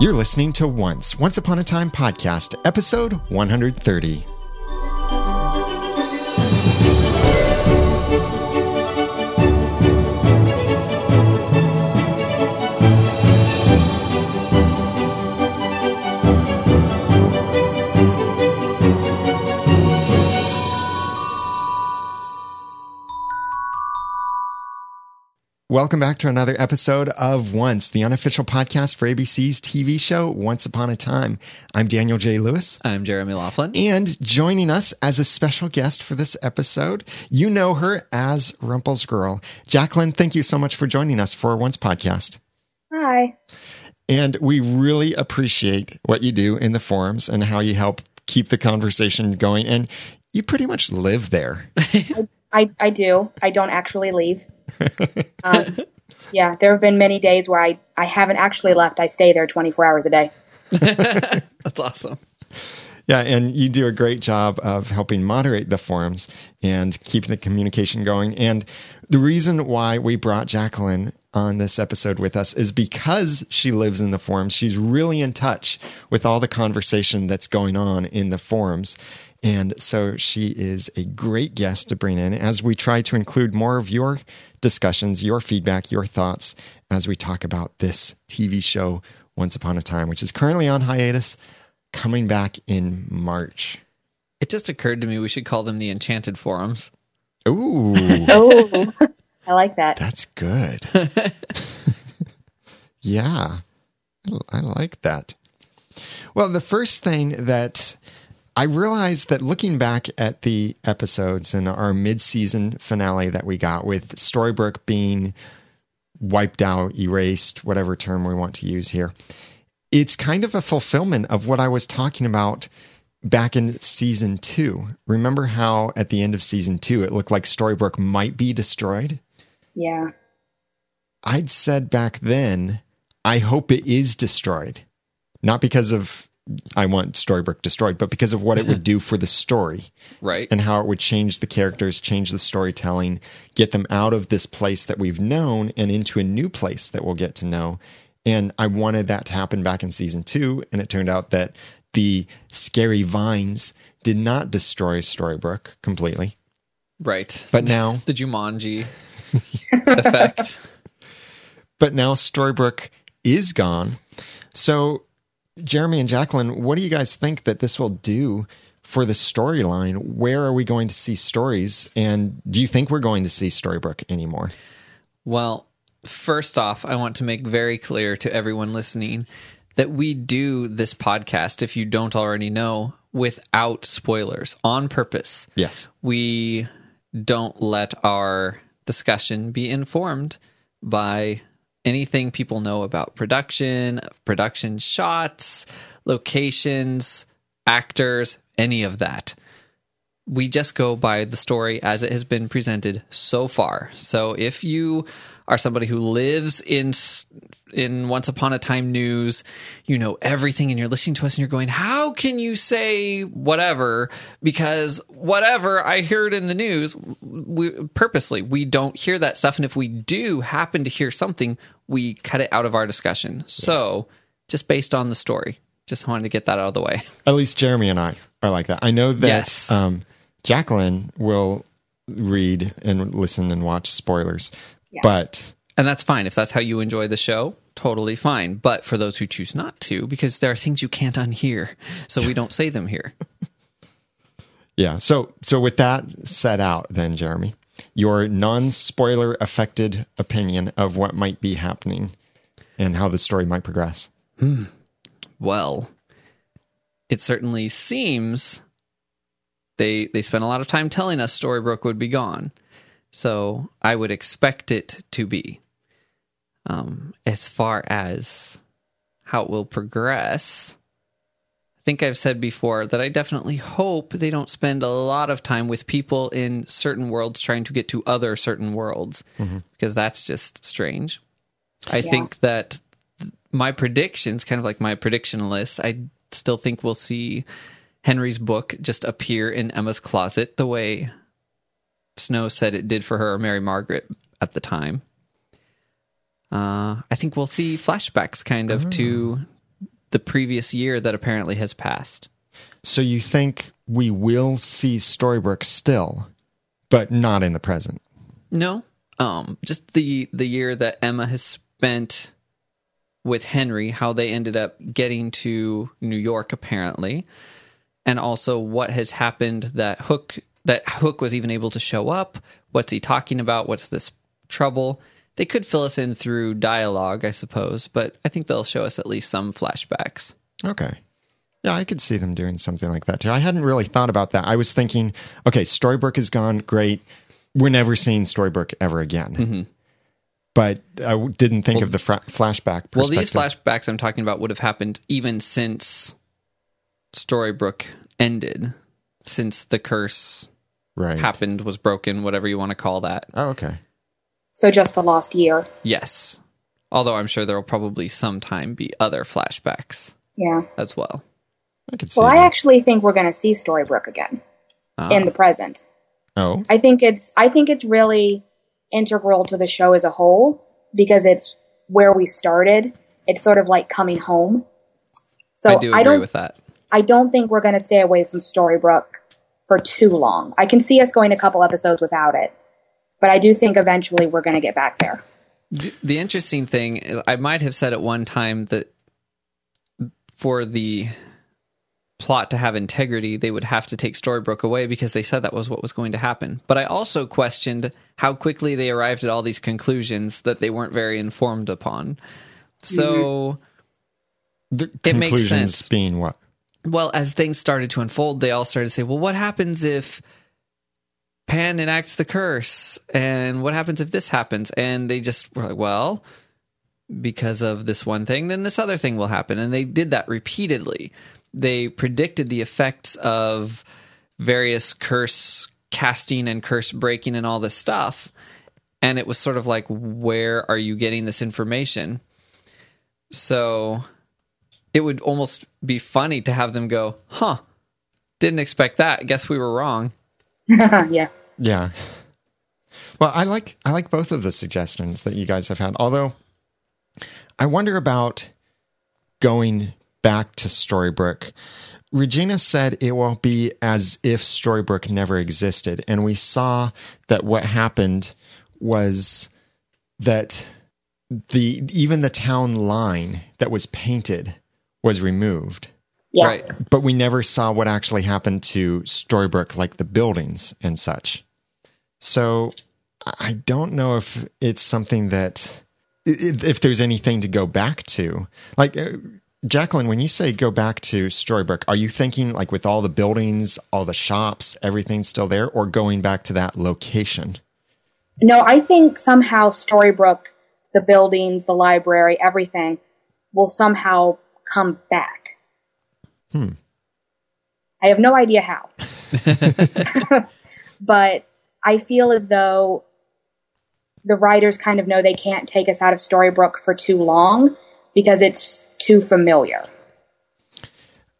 You're listening to Once, Once Upon a Time podcast, episode 130. Welcome back to another episode of Once, the unofficial podcast for ABC's TV show Once Upon a Time. I'm Daniel J. Lewis. I'm Jeremy Laughlin. And joining us as a special guest for this episode, you know her as Rumple's Girl. Jacqueline, thank you so much for joining us for Once podcast. Hi. And we really appreciate what you do in the forums and how you help keep the conversation going. And you pretty much live there. I, I do. I don't actually leave. um, yeah, there have been many days where I, I haven't actually left. I stay there 24 hours a day. That's awesome. Yeah, and you do a great job of helping moderate the forums and keeping the communication going. And the reason why we brought Jacqueline on this episode with us is because she lives in the forums. She's really in touch with all the conversation that's going on in the forums. And so she is a great guest to bring in as we try to include more of your discussions, your feedback, your thoughts as we talk about this TV show, Once Upon a Time, which is currently on hiatus, coming back in March. It just occurred to me we should call them the Enchanted Forums. Ooh. oh, I like that. That's good. yeah, I like that. Well, the first thing that I realized that looking back at the episodes and our mid-season finale that we got with Storybrooke being wiped out, erased, whatever term we want to use here, it's kind of a fulfillment of what I was talking about back in season two. Remember how at the end of season two it looked like Storybrooke might be destroyed? Yeah. I'd said back then, I hope it is destroyed. Not because of I want Storybrooke destroyed, but because of what it would do for the story. Right. And how it would change the characters, change the storytelling, get them out of this place that we've known and into a new place that we'll get to know. And I wanted that to happen back in season two. And it turned out that the scary vines did not destroy Storybrooke completely. Right. But now the Jumanji effect. But now Storybrooke is gone. So Jeremy and Jacqueline, what do you guys think that this will do for the storyline? Where are we going to see stories? And do you think we're going to see Storybrooke anymore? Well, first off, I want to make very clear to everyone listening that we do this podcast, if you don't already know, without spoilers on purpose. Yes. We don't let our discussion be informed by anything people know about production, production shots, locations, actors, any of that. We just go by the story as it has been presented so far. So if you are somebody who lives in in Once Upon a Time news, you know everything and you're listening to us and you're going, "How can you say whatever because whatever I heard in the news, we purposely we don't hear that stuff and if we do happen to hear something, we cut it out of our discussion. So, just based on the story. Just wanted to get that out of the way. At least Jeremy and I are like that. I know that Yes. um, Jacqueline will read and listen and watch spoilers, Yes. but And that's fine. If that's how you enjoy the show, totally fine. But for those who choose not to, because there are things you can't unhear, so we don't say them here. yeah. So so with that set out, then Jeremy, your non-spoiler affected opinion of what might be happening and how the story might progress. Well, it certainly seems they they spent a lot of time telling us Storybrooke would be gone. So I would expect it to be. Um, as far as how it will progress, I think I've said before that I definitely hope they don't spend a lot of time with people in certain worlds trying to get to other certain worlds because that's just strange. I Yeah. think that th- my predictions, kind of like my prediction list, I still think we'll see Henry's book just appear in Emma's closet the way Snow said it did for her, or Mary Margaret, at the time. Uh, I think we'll see flashbacks kind of to the previous year that apparently has passed. So you think we will see Storybrooke still, but not in the present? No, um, just the the year that Emma has spent with Henry, how they ended up getting to New York apparently, and also what has happened that Hook that Hook was even able to show up. What's he talking about? What's this trouble? They could fill us in through dialogue, I suppose, but I think they'll show us at least some flashbacks. Okay. Yeah, I could see them doing something like that too. I hadn't really thought about that. I was thinking, okay, Storybrooke is gone. Great. We're never seeing Storybrooke ever again. Mm-hmm. But I didn't think of the fra- flashback. Well, these flashbacks I'm talking about would have happened even since Storybrooke ended, since the curse right. happened, was broken, whatever you want to call that. Oh, okay. So just the last year. Yes. Although I'm sure there will probably sometime be other flashbacks Yeah. as well. I could see. Well, I that. actually think we're going to see Storybrooke again Uh, in the present. oh, I think it's I think it's really integral to the show as a whole because it's where we started. It's sort of like coming home. So I do agree don't with that. I don't think we're going to stay away from Storybrooke for too long. I can see us going a couple episodes without it, but I do think eventually we're going to get back there. The, the interesting thing, I might have said at one time that for the plot to have integrity, they would have to take Storybrooke away because they said that was what was going to happen. But I also questioned how quickly they arrived at all these conclusions that they weren't very informed upon. So, mm-hmm. the it makes sense. being what? well, as things started to unfold, they all started to say, well, what happens if Pan enacts the curse? And what happens if this happens? And they just were like, well, because of this one thing, then this other thing will happen. And they did that repeatedly. They predicted the effects of various curse casting and curse breaking and all this stuff. And it was sort of like, where are you getting this information? So it would almost be funny to have them go, huh, didn't expect that. Guess we were wrong. yeah. Yeah. Well, I like I like both of the suggestions that you guys have had. Although I wonder about going back to Storybrooke. Regina said it will be as if Storybrooke never existed, and we saw that what happened was that the even the town line that was painted was removed Yeah. Right. but we never saw what actually happened to Storybrooke, like the buildings and such. So I don't know if it's something that if there's anything to go back to. Like uh, Jacqueline, when you say go back to Storybrooke, are you thinking like with all the buildings, all the shops, everything's still there, or going back to that location? No, I think somehow Storybrooke, the buildings, the library, everything will somehow come back. Hmm. I have no idea how. but I feel as though the writers kind of know they can't take us out of Storybrooke for too long because it's too familiar.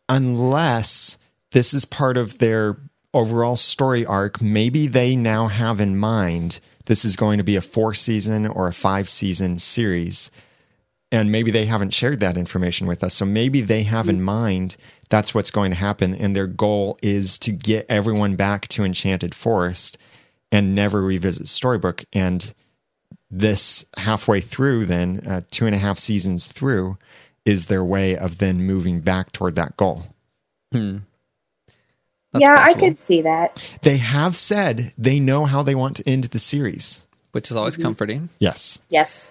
unless this is part of their overall story arc, maybe they now have in mind this is going to be a four season or a five season series. And maybe they haven't shared that information with us. So maybe they have in mind that's what's going to happen. And their goal is to get everyone back to Enchanted Forest and never revisit Storybrooke. And this halfway through, then, uh, two and a half seasons through, is their way of then moving back toward that goal. That's yeah, I could see that. They have said they know how they want to end the series. Which is always comforting. Yes. Yes.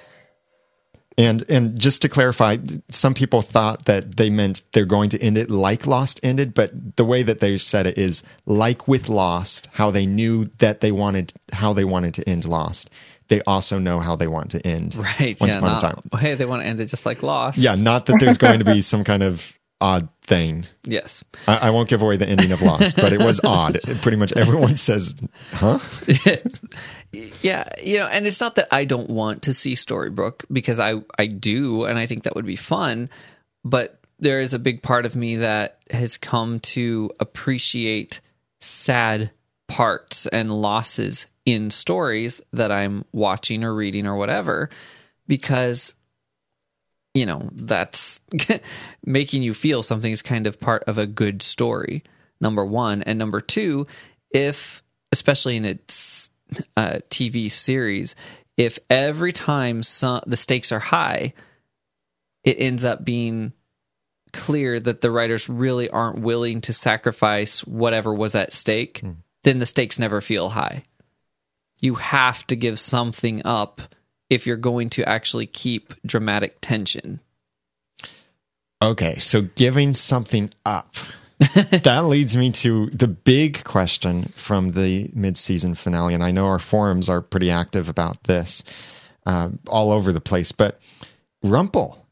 And and just to clarify, some people thought that they meant they're going to end it like Lost ended, but the way that they said it is like with Lost, how they knew that they wanted how they wanted to end Lost. They also know how they want to end Right. Once yeah. Upon a Time. hey, they want to end it just like Lost. Yeah, not that there's going to be some kind of odd thing. Yes. I, I won't give away the ending of Lost, but it was odd. Pretty much everyone says, "Huh?" yeah, you know, and it's not that I don't want to see Storybrooke because I I do, and I think that would be fun. But there is a big part of me that has come to appreciate sad parts and losses in stories that I'm watching or reading or whatever, because you know, that's making you feel something is kind of part of a good story. Number one, and number two, if especially in its uh, TV series, if every time some, the stakes are high, it ends up being clear that the writers really aren't willing to sacrifice whatever was at stake, Hmm. then the stakes never feel high. You have to give something up if you're going to actually keep dramatic tension. Okay, so giving something up. that leads me to the big question from the mid-season finale, and I know our forums are pretty active about this, uh, all over the place. But Rumple,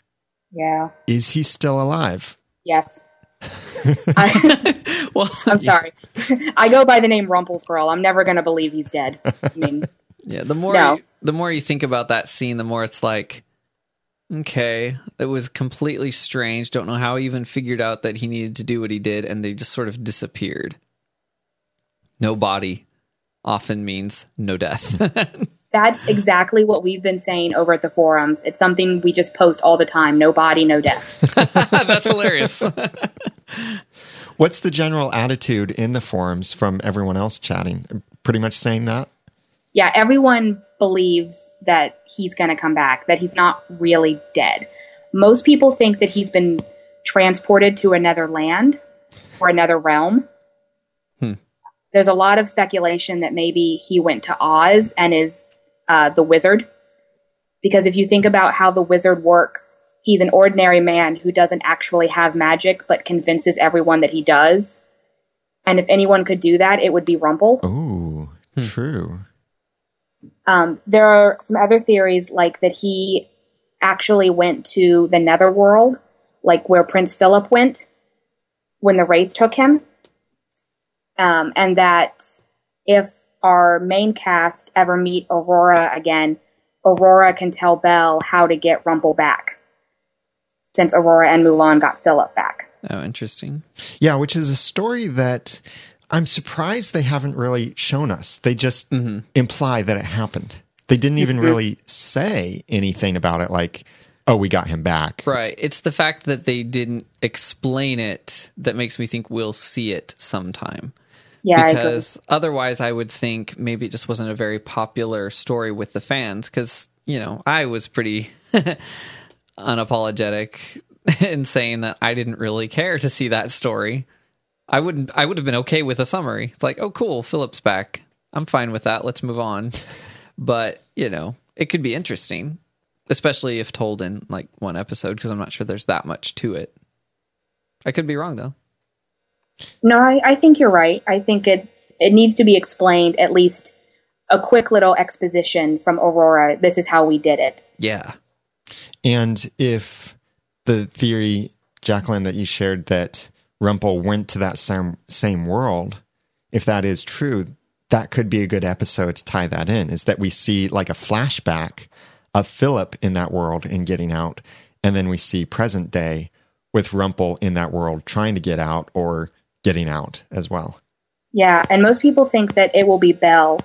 Yeah. is he still alive? Yes. I, Well, I'm sorry. I go by the name Rumple's Girl. I'm never going to believe he's dead. I mean, Yeah, the more No. you, the more you think about that scene, the more it's like, okay, it was completely strange. Don't know how he even figured out that he needed to do what he did, and they just sort of disappeared. No body often means no death. that's exactly what we've been saying over at the forums. It's something we just post all the time. No body, no death. That's hilarious. What's the general attitude in the forums from everyone else chatting? Pretty much saying that? Yeah, everyone believes that he's going to come back, that he's not really dead. Most people think that he's been transported to another land or another realm. Hmm. There's a lot of speculation that maybe he went to Oz and is uh, the wizard. Because if you think about how the wizard works, he's an ordinary man who doesn't actually have magic but convinces everyone that he does. And if anyone could do that, it would be Rumple. Oh, true. Um, there are some other theories like that he actually went to the netherworld, like where Prince Philip went when the Wraith took him. Um, and that if our main cast ever meet Aurora again, Aurora can tell Belle how to get Rumple back. Since Aurora and Mulan got Philip back. oh, interesting. Yeah, which is a story that I'm surprised they haven't really shown us. They just mm-hmm. imply that it happened. They didn't even really say anything about it, like, oh, we got him back. Right. It's the fact that they didn't explain it that makes me think we'll see it sometime. Yeah, I because otherwise I would think maybe it just wasn't a very popular story with the fans because you know I was pretty unapologetic in saying that I didn't really care to see that story. I wouldn't I would have been okay with a summary. It's like, "Oh cool, Philip's back. I'm fine with that. Let's move on." But, you know, it could be interesting, especially if told in like one episode because I'm not sure there's that much to it. I could be wrong though. No, I, I think you're right. I think it it needs to be explained at least a quick little exposition from Aurora. This is how we did it. Yeah. And if the theory, Jacqueline, that you shared that Rumple went to that same same world, if that is true, that could be a good episode to tie that in. Is that we see like a flashback of Philip in that world and getting out, and then we see present day with Rumple in that world trying to get out or getting out as well. Yeah, and most people think that it will be Belle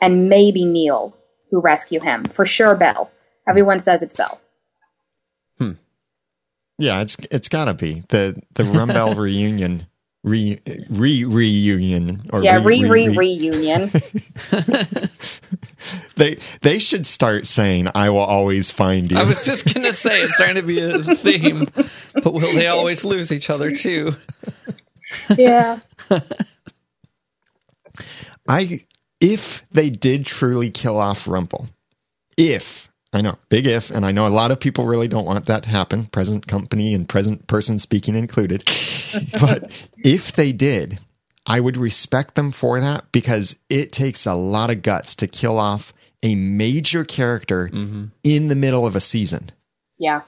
and maybe Neal who rescue him. For sure, Belle. Everyone says it's Belle. Yeah, it's it's got to be the the Rumbelle reunion. Re, re reunion or Yeah, re re reunion. They they should start saying, "I will always find you." I was just gonna say it's starting to be a theme, but will they always lose each other too? yeah. I if they did truly kill off Rumple, if I know big if, and I know a lot of people really don't want that to happen, present company and present person speaking included, but if they did, I would respect them for that because it takes a lot of guts to kill off a major character mm-hmm. in the middle of a season. Yeah.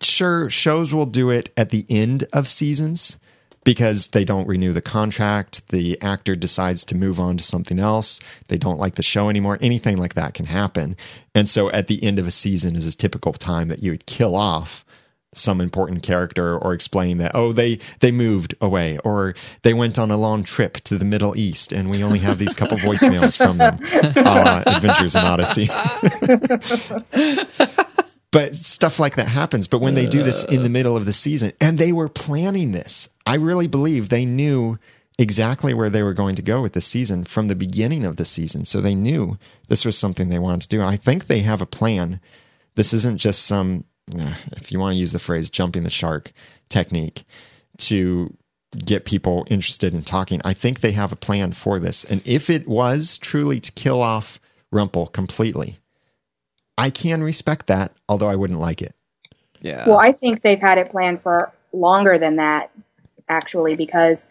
sure shows will do it at the end of seasons because they don't renew the contract the actor decides to move on to something else they don't like the show anymore anything like that can happen and so at the end of a season is a typical time that you would kill off some important character or explain that oh they they moved away or they went on a long trip to the middle east and we only have these couple voicemails from them la adventures in odyssey but stuff like that happens. But when they do this in the middle of the season, and they were planning this, I really believe they knew exactly where they were going to go with the season from the beginning of the season. So they knew this was something they wanted to do. I think they have a plan. This isn't just some, eh, if you want to use the phrase jumping the shark technique to get people interested in talking. I think they have a plan for this. And if it was truly to kill off Rumple completely, I can respect that, although I wouldn't like it. Yeah. Well, I think they've had it planned for longer than that, actually, because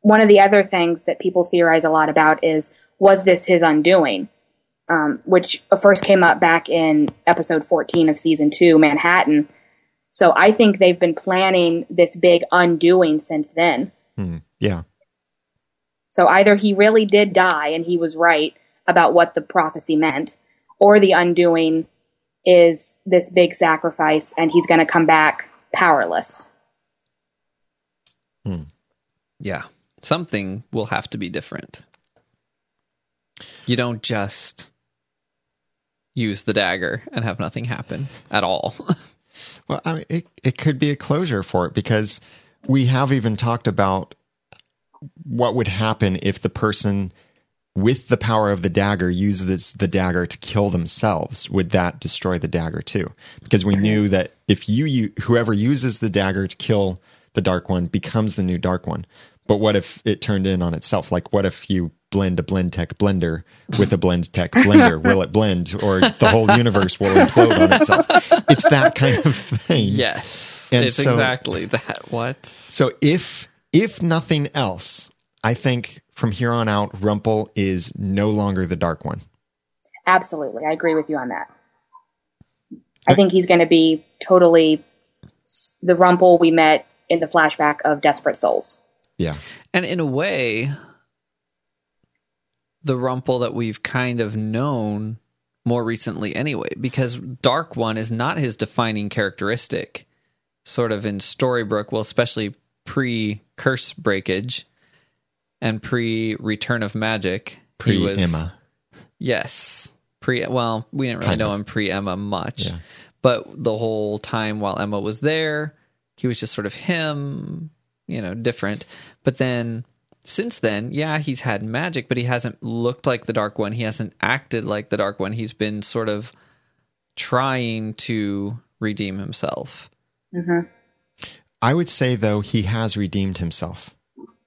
one of the other things that people theorize a lot about is was this his undoing? Um, which first came up back in episode 14 of season two, Manhattan. So I think they've been planning this big undoing since then. Hmm. Yeah. So either he really did die and he was right about what the prophecy meant, or the undoing is this big sacrifice and he's going to come back powerless. Hmm. yeah. Something will have to be different. You don't just use the dagger and have nothing happen at all. Well, I mean, it, it could be a closure for it because we have even talked about what would happen if the person with the power of the dagger uses the dagger to kill themselves. Would that destroy the dagger too? Because we knew that if you, you whoever uses the dagger to kill the dark one becomes the new dark one. But what if it turned in on itself? Like, what if you blend a Blendtec blender with a Blendtec blender? will it blend or the whole universe will implode on itself? It's that kind of thing. yes. And it's so- exactly that. What? So if if nothing else, I think from here on out, Rumple is no longer the dark one. Absolutely. I agree with you on that. I think he's going to be totally the Rumple we met in the flashback of Desperate Souls. Yeah. And in a way, the Rumple that we've kind of known more recently anyway, because Dark One is not his defining characteristic. Sort of in Storybrooke, well, especially pre Curse Breakage and pre Return of Magic. Pre was- Emma. Yes. Pre well, we didn't really Kind know of. him pre Emma much. Yeah. But the whole time while Emma was there, he was just sort of him, you know, different. But then since then, yeah, he's had magic, but he hasn't looked like the Dark One. He hasn't acted like the Dark One. He's been sort of trying to redeem himself. hmm I would say though he has redeemed himself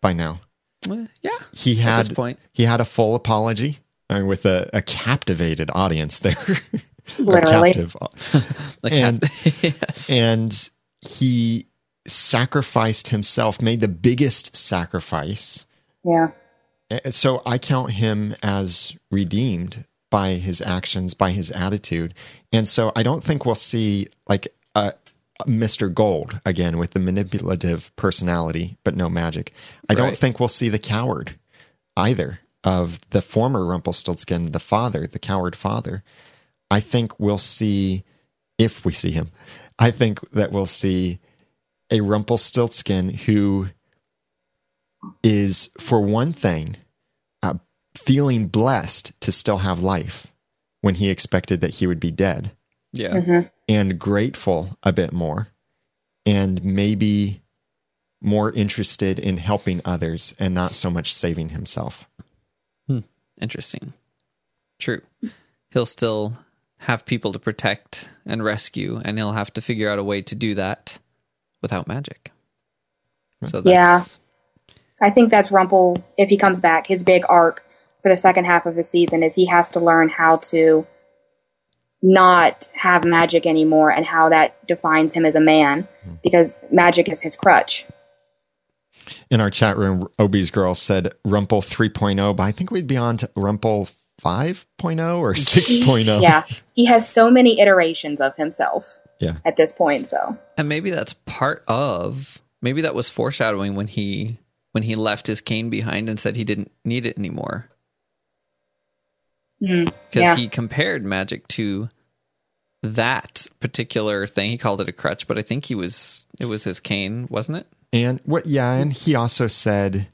by now. Eh, Yeah. He At had this point. he had a full apology I mean, with a, a captivated audience there. Literally. captive Like And- yes. and he sacrificed himself, made the biggest sacrifice Yeah. So I count him as redeemed by his actions, by his attitude. And so I don't think we'll see like a, a Mr. Gold again with the manipulative personality, but no magic. I don't think we'll see the coward either of the former Rumpelstiltskin, the father, the coward father. I think we'll see, if we see him, I think that we'll see a Rumpelstiltskin who is, for one thing, uh, feeling blessed to still have life when he expected that he would be dead, yeah. hmm and grateful a bit more, and maybe more interested in helping others and not so much saving himself. Interesting. True. He'll still have people to protect and rescue, and he'll have to figure out a way to do that without magic. So hmm. that's, Yeah. I think that's Rumple, if he comes back, his big arc for the second half of the season is he has to learn how to not have magic anymore and how that defines him as a man hmm. because magic is his crutch. In our chat room, Obi's girl said Rumple 3.0, but I think we'd be on to Rumple 5.0 or 6.0. Yeah. He has so many iterations of himself Yeah. at this point, so. and maybe that's part of. Maybe that was foreshadowing when he when he left his cane behind and said he didn't need it anymore Mm, because yeah. he compared magic to that particular thing. He called it a crutch, but I think he was it was his cane, wasn't it? And what, yeah, and he also said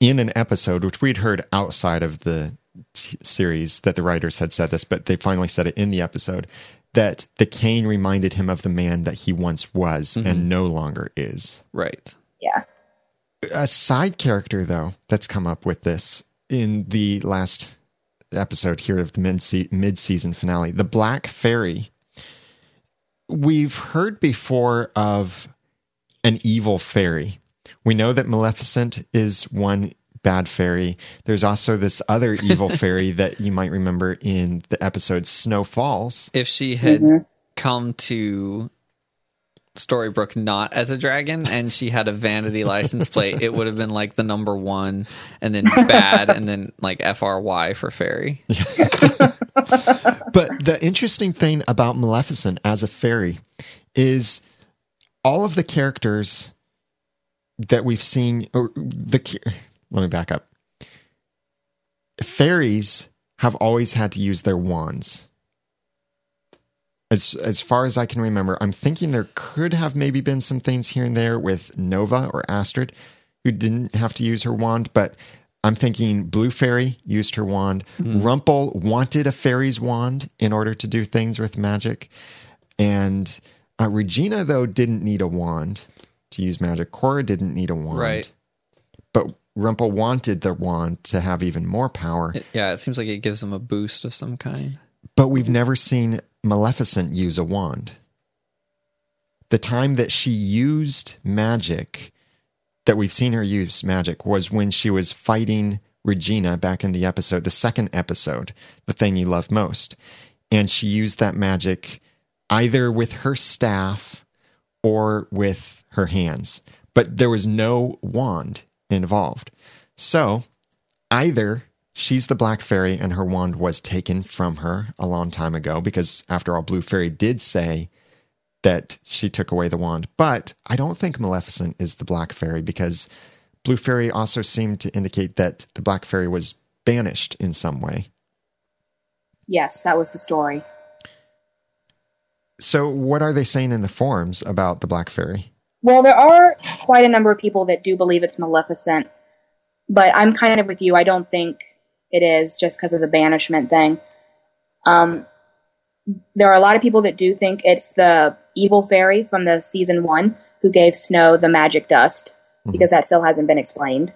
in an episode, which we'd heard outside of the t- series that the writers had said this, but they finally said it in the episode, that the cane reminded him of the man that he once was and mm-hmm. no longer is. Right. Yeah. A side character, though, that's come up with this in the last episode here of the mid season finale the Black Fairy. We've heard before of an evil fairy. We know that Maleficent is one bad fairy. There's also this other evil fairy that you might remember in the episode Snow Falls. If she had mm-hmm. come to Storybrooke not as a dragon and she had a vanity license plate, it would have been like the number one and then bad and then like FRY for fairy. But the interesting thing about Maleficent as a fairy is all of the characters that we've seen or the let me back up. Fairies have always had to use their wands. As as far as I can remember, I'm thinking there could have maybe been some things here and there with Nova or Astrid who didn't have to use her wand, but I'm thinking Blue Fairy used her wand. Rumple wanted a fairy's wand in order to do things with magic. And uh, Regina, though, didn't need a wand to use magic. Cora didn't need a wand. Right. But Rumple wanted the wand to have even more power. Yeah, it seems like it gives him a boost of some kind. But we've never seen Maleficent use a wand. The time that she used magic, that we've seen her use magic, was when she was fighting Regina back in the episode, the second episode, The Thing You Love Most. And she used that magic either with her staff or with her hands. But there was no wand involved. So either she's the black fairy and her wand was taken from her a long time ago because after all blue fairy did say that she took away the wand but i don't think maleficent is the black fairy because blue fairy also seemed to indicate that the black fairy was banished in some way Yes, that was the story. so what are they saying in the forums about the black fairy Well, there are quite a number of people that do believe it's Maleficent, but I'm kind of with you. I don't think it is just because of the banishment thing. Um, there are a lot of people that do think it's the evil fairy from the season one who gave Snow the magic dust because that still hasn't been explained.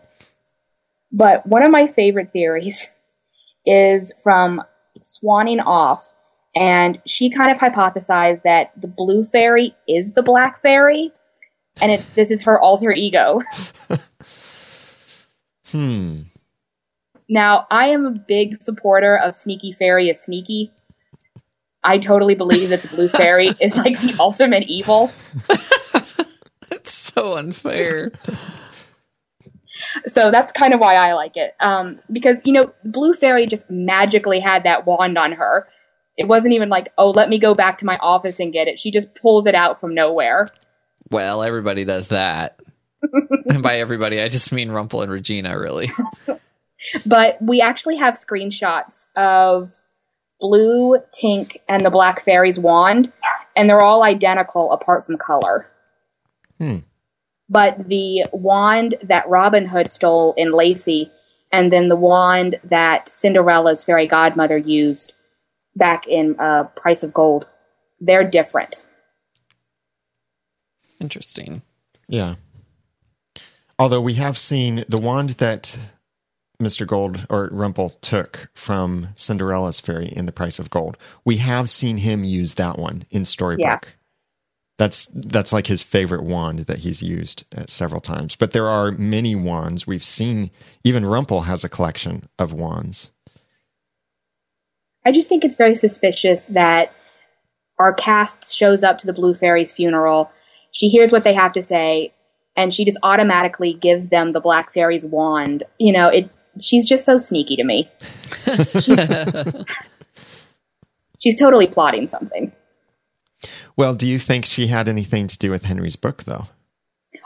But one of my favorite theories is from Swanning Off, and she kind of hypothesized that the blue fairy is the black fairy, and it, this is her alter ego. hmm Now, I am a big supporter of Sneaky Fairy is sneaky. I totally believe that the blue fairy is like the ultimate evil. It's so unfair. So that's kind of why I like it. Um, because, you know, Blue Fairy just magically had that wand on her. It wasn't even like, oh, let me go back to my office and get it. She just pulls it out from nowhere. Well, everybody does that. and by everybody, I just mean Rumple and Regina, really. But we actually have screenshots of Blue, Tink, and the Black Fairy's wand, and they're all identical apart from color. Hmm. But the wand that Robin Hood stole in Lacey, and then the wand that Cinderella's fairy godmother used back in uh, Price of Gold, they're different. Interesting. Yeah. Although we have seen the wand that Mr. Gold or Rumple took from Cinderella's fairy in The Price of Gold, we have seen him use that one in Storybrooke. Yeah. That's that's like his favorite wand that he's used uh, several times. But there are many wands we've seen. Even Rumple has a collection of wands. I just think it's very suspicious that our cast shows up to the Blue Fairy's funeral. She hears what they have to say, and she just automatically gives them the Black Fairy's wand. You know, it. She's just so sneaky to me. she's, she's totally plotting something. Well, do you think she had anything to do with Henry's book, though?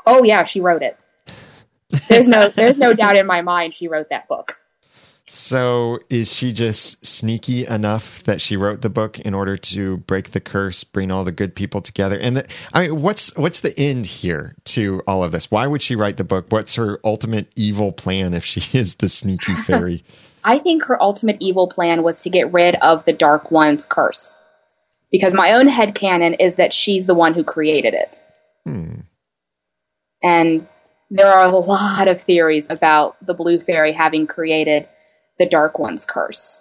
Oh yeah, she wrote it. There's no, there's no doubt in my mind she wrote that book. So is she just sneaky enough that she wrote the book in order to break the curse, bring all the good people together? And the, I mean, what's what's the end here to all of this? Why would she write the book? What's her ultimate evil plan if she is the sneaky fairy? I think her ultimate evil plan was to get rid of the Dark One's curse. because my own head canon is that she's the one who created it. Hmm. And there are a lot of theories about the blue fairy having created the dark one's curse.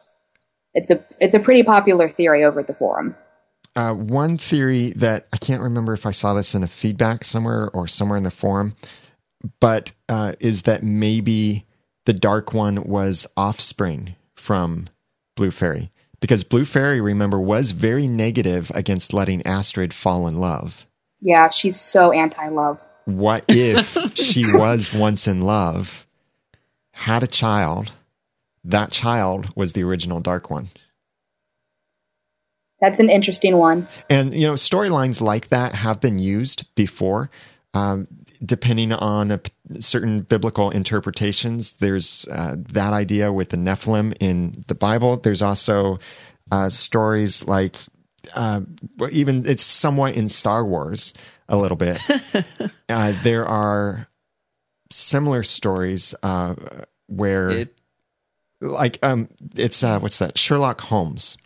It's a it's a pretty popular theory over at the forum. Uh, one theory that I can't remember if I saw this in a feedback somewhere or somewhere in the forum, but uh, is that maybe the Dark One was offspring from Blue Fairy. Because Blue Fairy, remember, was very negative against letting Astrid fall in love. Yeah, she's so anti love. What if she was once in love, had a child, that child was the original Dark One? That's an interesting one. And you know, storylines like that have been used before. Um, depending on a, certain biblical interpretations, there's uh, that idea with the Nephilim in the Bible. There's also uh, stories like uh, even it's somewhat in Star Wars a little bit. Uh, there are similar stories uh, where, It, like, um, it's uh, what's that? Sherlock Holmes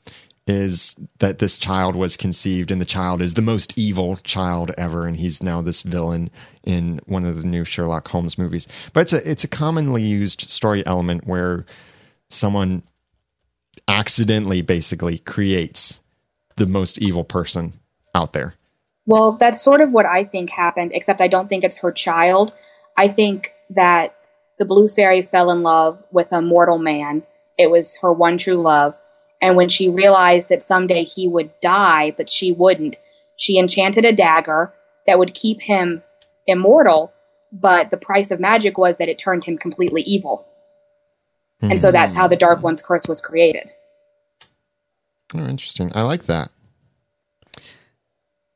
is that this child was conceived and the child is the most evil child ever and he's now this villain in one of the new Sherlock Holmes movies. But it's a it's a commonly used story element where someone accidentally basically creates the most evil person out there. Well, that's sort of what I think happened, except I don't think it's her child. I think that the blue fairy fell in love with a mortal man. It was her one true love. And when she realized that someday he would die, but she wouldn't, she enchanted a dagger that would keep him immortal. But the price of magic was that it turned him completely evil. And so that's how the Dark hmm. One's curse was created. Oh, interesting. I like that.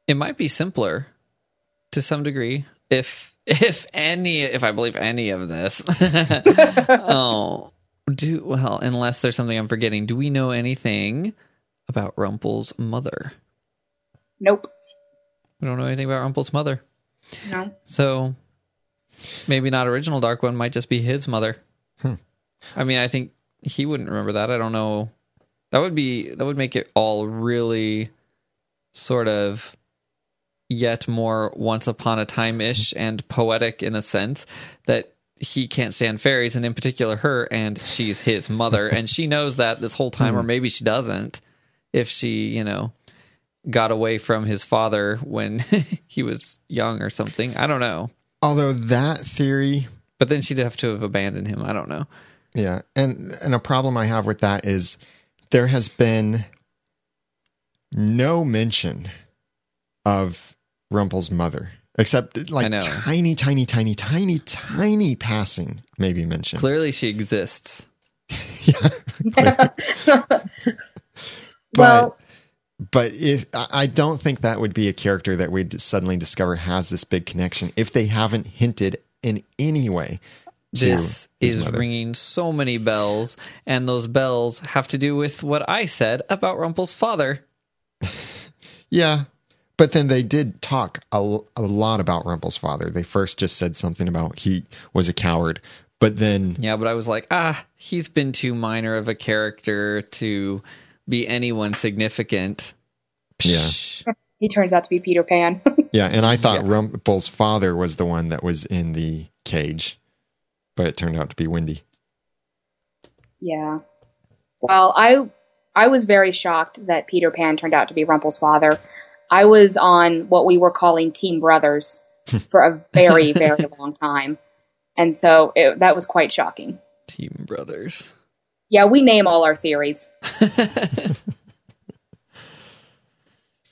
it might be simpler to some degree if if any if I believe any of this. oh, do well unless there's something I'm forgetting. Do we know anything about Rumple's mother? Nope. We don't know anything about Rumple's mother. No. So maybe not original Dark One might just be his mother. Hmm. I mean, I think he wouldn't remember that. I don't know. That would be that would make it all really sort of yet more once upon a time ish and poetic in a sense that he can't stand fairies and in particular her and she's his mother and she knows that this whole time or hmm. maybe she doesn't if she, you know, got away from his father when he was young or something. I don't know. Although that theory But then she'd have to have abandoned him. I don't know. Yeah, and and a problem I have with that is there has been no mention of Rumple's mother, except like tiny, tiny, tiny, tiny, tiny passing maybe mention. Clearly, she exists. Yeah, well, but if I I don't think that would be a character that we'd suddenly discover has this big connection if they haven't hinted in any way. This is mother. ringing so many bells, and those bells have to do with what I said about Rumple's father. Yeah. But then they did talk a, a lot about Rumple's father. They first just said something about he was a coward, but then Yeah, but I was like, ah, he's been too minor of a character to be anyone significant. Yeah. He turns out to be Peter Pan. yeah, and I thought Yeah. Rumple's father was the one that was in the cage, but it turned out to be Wendy. yeah. Well, I I was very shocked that Peter Pan turned out to be Rumple's father. I was on what we were calling Team Brothers for a very very long time, and so it, that was quite shocking. Team Brothers. Yeah, we name all our theories.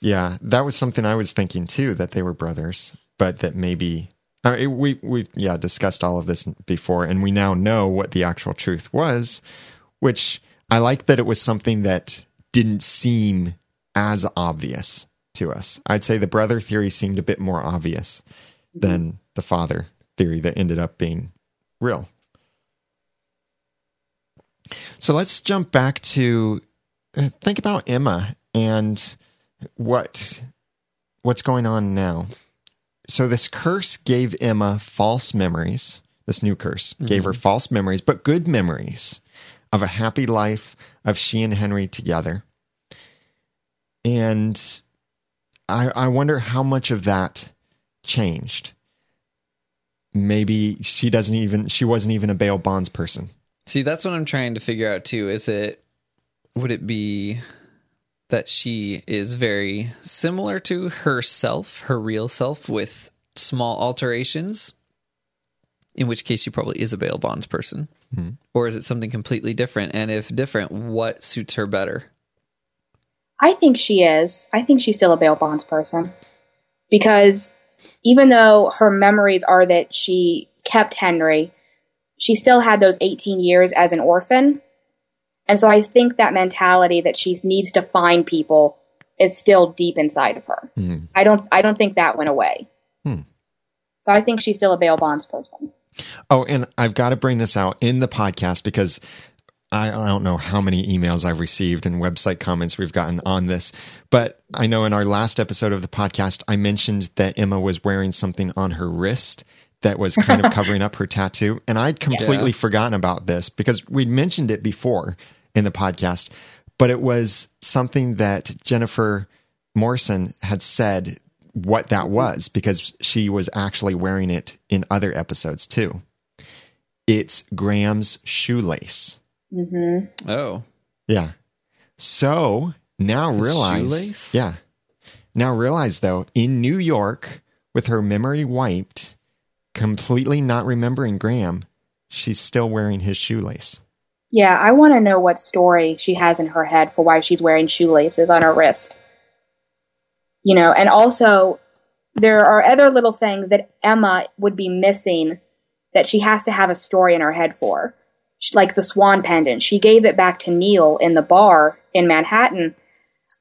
Yeah, that was something I was thinking too that they were brothers, but that maybe uh, I mean, we we yeah discussed all of this before, and we now know what the actual truth was, which I like that it was something that didn't seem as obvious to us. I'd say the brother theory seemed a bit more obvious than the father theory that ended up being real. So let's jump back to uh, think about Emma and what what's going on now. So this curse gave Emma false memories. This new curse gave her false memories, but good memories of a happy life of she and Henry together. and I, I wonder how much of that changed. Maybe she doesn't even she wasn't even a bail bonds person. See, that's what I'm trying to figure out too. Is it would it be that she is very similar to herself, her real self, with small alterations? In which case, she probably is a bail bonds person, mm-hmm. or is it something completely different? And if different, what suits her better? I think she is. I think she's still a bail bonds person because even though her memories are that she kept Henry, she still had those 18 years as an orphan. And so I think that mentality that she needs to find people is still deep inside of her. I don't I don't think that went away. Hmm. So I think she's still a bail bonds person. Oh, and I've got to bring this out in the podcast because I, I don't know how many emails I've received and website comments we've gotten on this. But I know in our last episode of the podcast, I mentioned that Emma was wearing something on her wrist that was kind of covering up her tattoo. And I'd completely Yeah. forgotten about this because we'd mentioned it before in the podcast, but it was something that Jennifer Morrison had said what that was because she was actually wearing it in other episodes too. It's Graham's shoelace. Hmm Oh, Yeah. So now His realize. shoelace? Yeah. Now realize though, in New York, with her memory wiped, completely not remembering Graham, she's still wearing his shoelace. Yeah, I want to know what story she has in her head for why she's wearing shoelaces on her wrist. You know, and also there are other little things that Emma would be missing that she has to have a story in her head for. Sh- Like the swan pendant. She gave it back to Neal in the bar in Manhattan,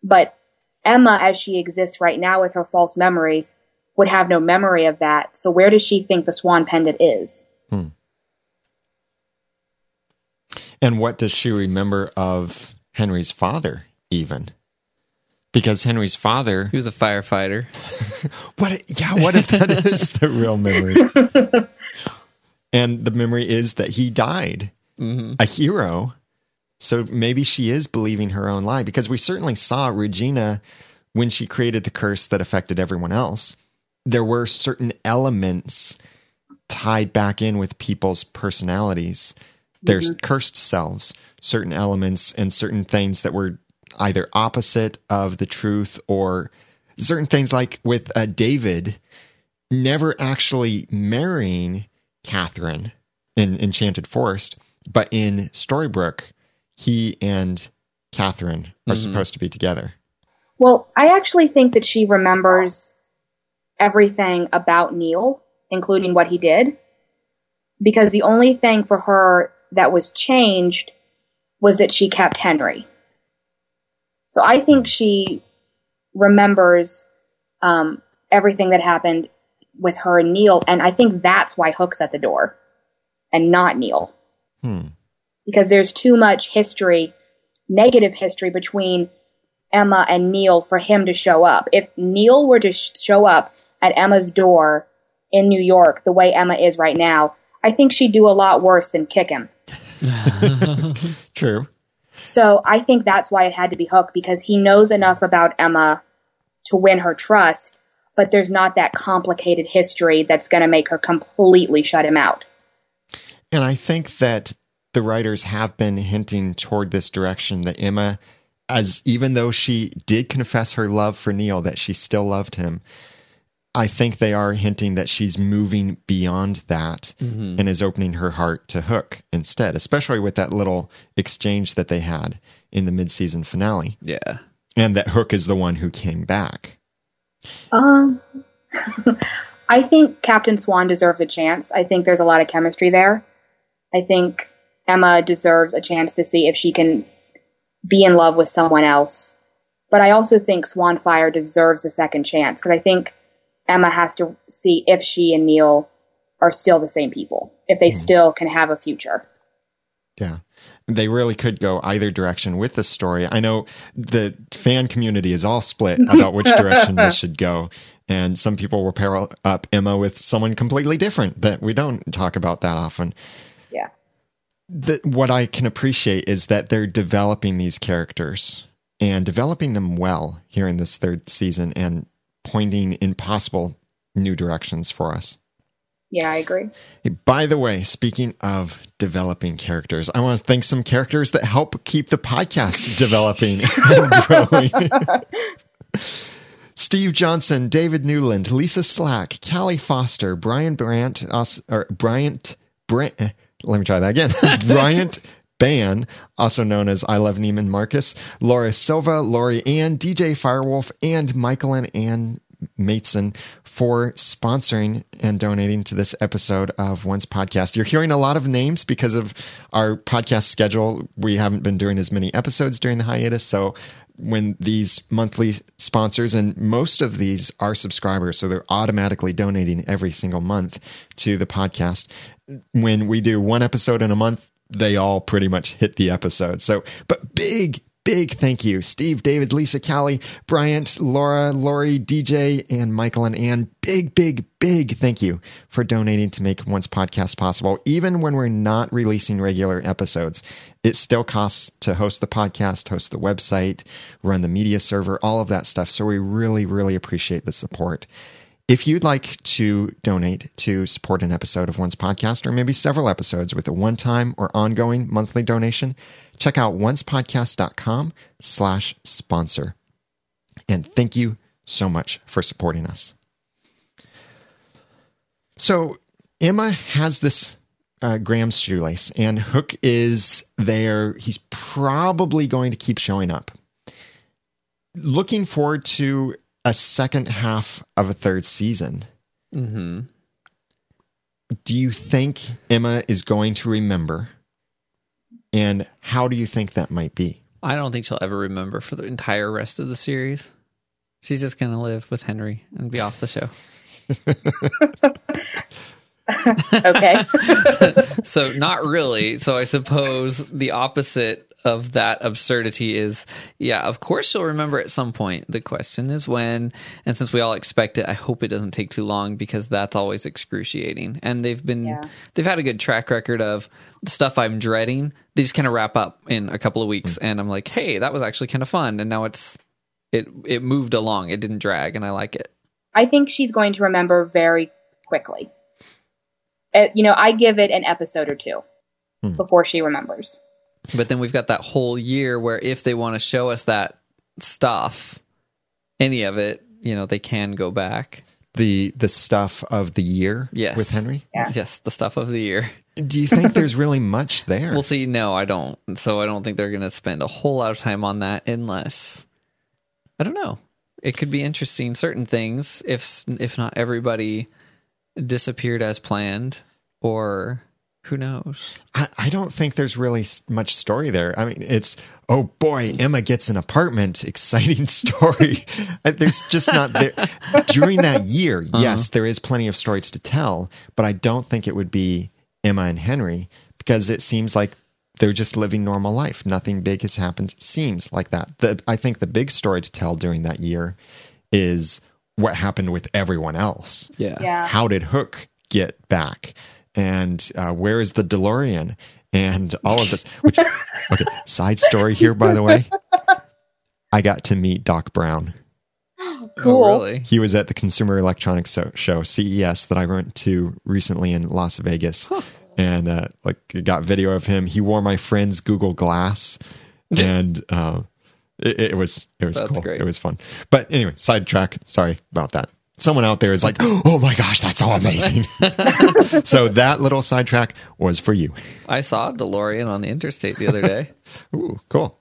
but Emma, as she exists right now with her false memories, would have no memory of that. So where does she think the swan pendant is? Hmm. And what does she remember of Henry's father, even? Because Henry's father, he was a firefighter. what? Yeah, what if that is the real memory? and the memory is that he died, a hero. So maybe she is believing her own lie because we certainly saw Regina when she created the curse that affected everyone else. There were certain elements tied back in with people's personalities, their cursed selves, certain elements and certain things that were either opposite of the truth or certain things like with uh, David never actually marrying Catherine in Enchanted Forest, but in Storybrooke, he and Catherine are supposed to be together. Well, I actually think that she remembers everything about Neal, including what he did, because the only thing for her that was changed was that she kept Henry. So I think she remembers um, everything that happened with her and Neal, and I think that's why Hook's at the door and not Neal Hmm. because there's too much history, negative history between Emma and Neal for him to show up. If Neal were to sh- show up at Emma's door in New York the way Emma is right now, I think she'd do a lot worse than kick him. True. So I think that's why it had to be Hook because he knows enough about Emma to win her trust, but there's not that complicated history that's going to make her completely shut him out. And I think that the writers have been hinting toward this direction that Emma, as even though she did confess her love for Neal, that she still loved him, I think they are hinting that she's moving beyond that and is opening her heart to Hook instead, especially with that little exchange that they had in the mid-season finale. Yeah. And that Hook is the one who came back. Um, I think Captain Swan deserves a chance. I think there's a lot of chemistry there. I think Emma deserves a chance to see if she can be in love with someone else. But I also think Swanfire deserves a second chance because I think Emma has to see if she and Neal are still the same people, if they hmm. still can have a future. Yeah. They really could go either direction with this story. I know the fan community is all split about which direction this should go. And some people will pair up Emma with someone completely different that we don't talk about that often. Yeah. The, what I can appreciate is that they're developing these characters and developing them well here in this third season and pointing in possible new directions for us. Yeah, I agree. By the way, speaking of developing characters, I want to thank some characters that help keep the podcast developing and growing. Steve Johnson, David Newland, Lisa Slack, Callie Foster, Brian Brandt, or Bryant, Brent, eh, let me try that again. Bryant Ban, also known as I Love Neiman Marcus, Laura Silva, Lori Ann, DJ Firewolf, and Michael and Ann Mateson for sponsoring and donating to this episode of Once Podcast. You're hearing a lot of names because of our podcast schedule. We haven't been doing as many episodes during the hiatus. So when these monthly sponsors, and most of these are subscribers, so they're automatically donating every single month to the podcast. When we do one episode in a month, they all pretty much hit the episode. So, but big, big thank you. Steve, David, Lisa, Callie, Bryant, Laura, Lori, DJ, and Michael and Ann. Big, big, big thank you for donating to make Once Podcast possible. Even when we're not releasing regular episodes, it still costs to host the podcast, host the website, run the media server, all of that stuff. So we really, really appreciate the support. If you'd like to donate to support an episode of Once Podcast or maybe several episodes with a one-time or ongoing monthly donation, check out oncepodcast.com slash sponsor. And thank you so much for supporting us. So Emma has this uh, Graham's shoelace, and Hook is there. He's probably going to keep showing up. Looking forward to a second half of a third season. Mm-hmm. Do you think Emma is going to remember? And how do you think that might be? I don't think she'll ever remember for the entire rest of the series. She's just going to live with Henry and be off the show. Okay. so not really. So I suppose the opposite of that absurdity is yeah, of course she'll remember at some point. The question is when. And since we all expect it, I hope it doesn't take too long because that's always excruciating. And they've been Yeah. they've had a good track record of the stuff I'm dreading. They just kind of wrap up in a couple of weeks hmm. and I'm like, "Hey, that was actually kind of fun." And now it's it it moved along. It didn't drag and I like it. I think she's going to remember very quickly. Uh, you know, I give it an episode or two Hmm. before she remembers. But then we've got that whole year where if they want to show us that stuff, any of it, you know, they can go back. The the stuff of the year Yes. with Henry? Yeah. Yes, the stuff of the year. Do you think there's really much there? We'll see. No, I don't. So I don't think they're going to spend a whole lot of time on that unless I don't know. It could be interesting. Certain things, if if not everybody disappeared as planned, or who knows? I, I don't think there's really much story there. I mean, it's oh boy, Emma gets an apartment. Exciting story. Uh, there's just not there during that year. Yes, there is plenty of stories to tell, but I don't think it would be Emma and Henry because it seems like they're just living normal life. Nothing big has happened. Seems like that. The, I think the big story to tell during that year is what happened with everyone else Yeah. Yeah. how did Hook get back? And uh, where is the DeLorean? And all of this. Which, okay, side story here, by the way. I got to meet Doc Brown. Cool. Oh, really? He was at the Consumer Electronics so- Show CES that I went to recently in Las Vegas, and uh, like got video of him. He wore my friend's Google Glass, and uh, it, it was it was That's cool. great. It was fun. But anyway, sidetrack. Sorry about that. Someone out there is like, "Oh my gosh, that's so amazing!" so that little sidetrack was for you. I saw a DeLorean on the interstate the other day. Ooh, cool.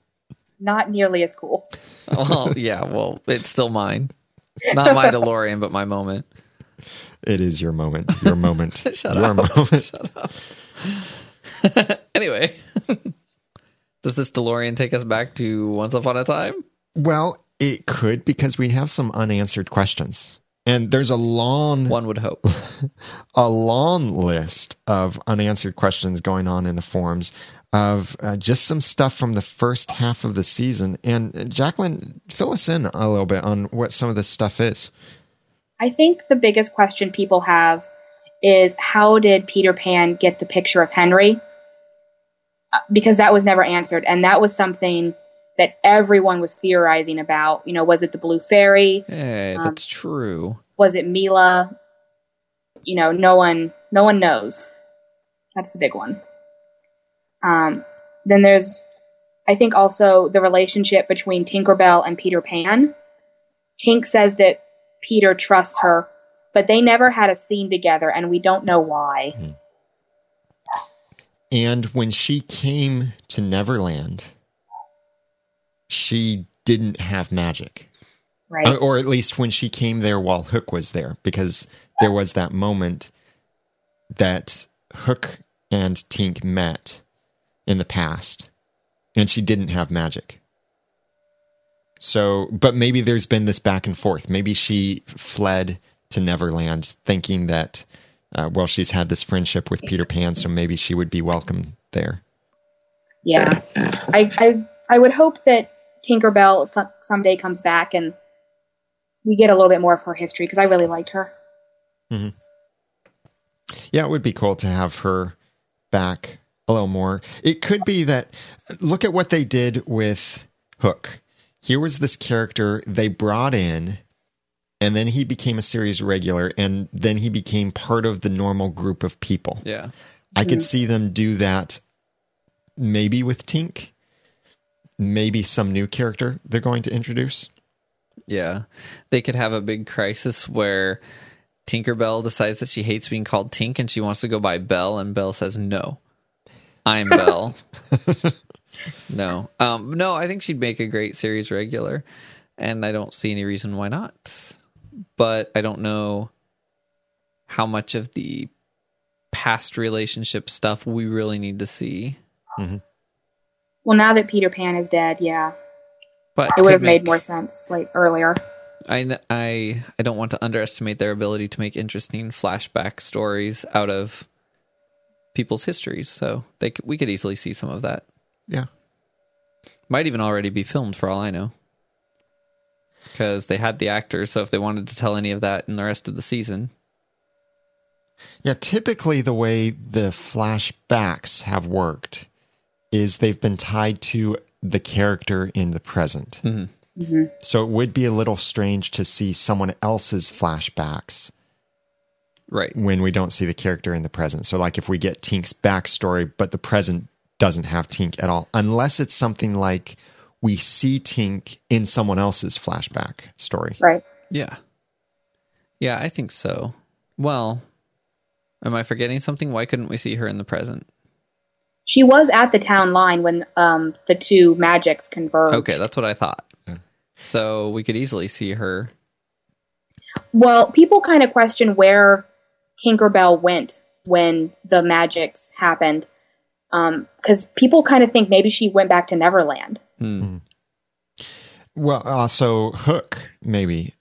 Not nearly as cool. well, yeah. Well, it's still mine. Not my DeLorean, but my moment. It is your moment. Your moment. Shut your up. moment. Shut up. anyway, does this DeLorean take us back to once upon a time? Well, it could because we have some unanswered questions. And there's a long One would hope. a long list of unanswered questions going on in the forums of uh, just some stuff from the first half of the season. And uh, Jacqueline, fill us in a little bit on what some of this stuff is. I think the biggest question people have is how did Peter Pan get the picture of Henry? Uh, Because that was never answered. And that was something that everyone was theorizing about. You know, was it the Blue Fairy? Hey, Um, that's true. Was it Milah? You know, no one no one knows. That's the big one. Um, then there's, I think, also the relationship between Tinkerbell and Peter Pan. Tink says that Peter trusts her, but they never had a scene together, and we don't know why. And when she came to Neverland, she didn't have magic. Right? Or- Or at least when she came there while Hook was there, because there was that moment that Hook and Tink met in the past, and she didn't have magic. So, but maybe there's been this back and forth. Maybe she fled to Neverland thinking that, uh, well, she's had this friendship with Peter Pan, so maybe she would be welcome there. Yeah, I, I I would hope that Tinkerbell some, someday comes back and we get a little bit more of her history because I really liked her. Yeah, it would be cool to have her back a little more. It could be that look at what they did with Hook. Here was this character they brought in and then he became a series regular and then he became part of the normal group of people. Yeah. I could see them do that maybe with Tink, maybe some new character they're going to introduce. Yeah. They could have a big crisis where Tinkerbell decides that she hates being called Tink and she wants to go by Belle, and Belle says, No, I'm Belle. no. Um, no, I think she'd make a great series regular, and I don't see any reason why not. But I don't know how much of the past relationship stuff we really need to see. Mm-hmm. Well, now that Peter Pan is dead, yeah, But it would could have made more sense like earlier. I, I I don't want to underestimate their ability to make interesting flashback stories out of people's histories. So they we could easily see some of that. Yeah. Might even already be filmed for all I know. Because they had the actors, so if they wanted to tell any of that in the rest of the season, Yeah, typically the way the flashbacks have worked is they've been tied to the character in the present. Mm-hmm. Mm-hmm. So it would be a little strange to see someone else's flashbacks right? when we don't see the character in the present. So, like if we get Tink's backstory, but the present doesn't have Tink at all, unless it's something like we see Tink in someone else's flashback story. Right. Yeah, yeah, I think so. Well, am I forgetting something? Why couldn't we see her in the present? She was at the town line when um, the two magics converged. Okay, that's what I thought. So we could easily see her. Well, people kind of question where Tinkerbell went when the magics happened. Because people kind of think maybe she went back to Neverland. Hmm. Well, also Hook, maybe.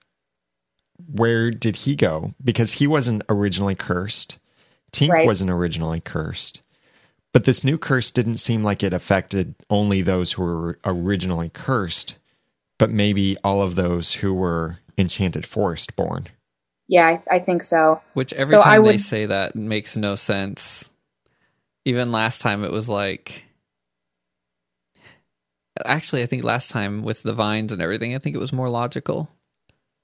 Where did he go? Because he wasn't originally cursed. Tink Right. wasn't originally cursed. But this new curse didn't seem like it affected only those who were originally cursed, but maybe all of those who were Enchanted Forest born. Yeah, I, I think so. Which every So I time they say that makes no sense. Even last time it was like Actually, I think last time with the vines and everything, I think it was more logical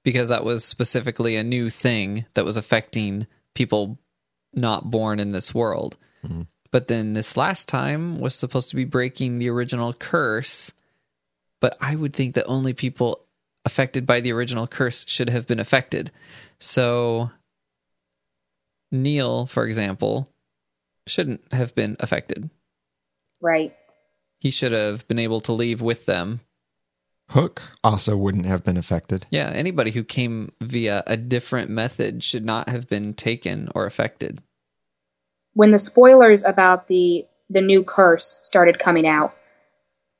because that was specifically a new thing that was affecting people not born in this world. Mm-hmm. But then this last time was supposed to be breaking the original curse. But I would think that only people affected by the original curse should have been affected. So Neal, for example, shouldn't have been affected. Right. He should have been able to leave with them. Hook also wouldn't have been affected. Yeah, anybody who came via a different method should not have been taken or affected. When the spoilers about the the new curse started coming out,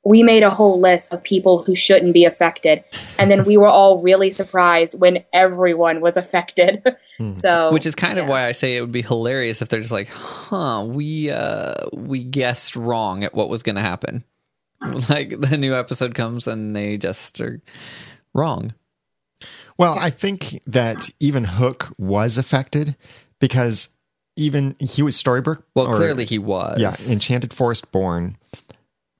we made a whole list of people who shouldn't be affected, and then we were all really surprised when everyone was affected. so, Which is kind of why I say it would be hilarious if they're just like, "Huh, we uh we guessed wrong at what was going to happen." Like the new episode comes and they just are wrong. Well, I think that even Hook was affected because even he was Storybrooke. Well, or- clearly he was. Yeah, Enchanted Forest born.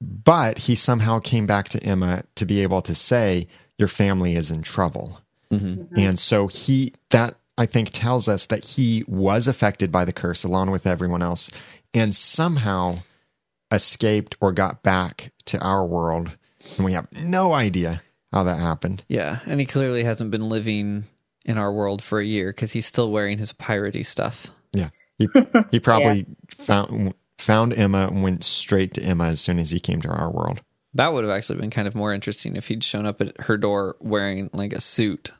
But he somehow came back to Emma to be able to say, Your family is in trouble. Mm-hmm. Mm-hmm. And so he, that I think tells us that he was affected by the curse along with everyone else and somehow escaped or got back to our world. And we have no idea how that happened. Yeah, and he clearly hasn't been living in our world for a year because he's still wearing his piratey stuff. Yeah. He, he probably found, found Emma and went straight to Emma as soon as he came to our world. That would have actually been kind of more interesting if he'd shown up at her door wearing like a suit,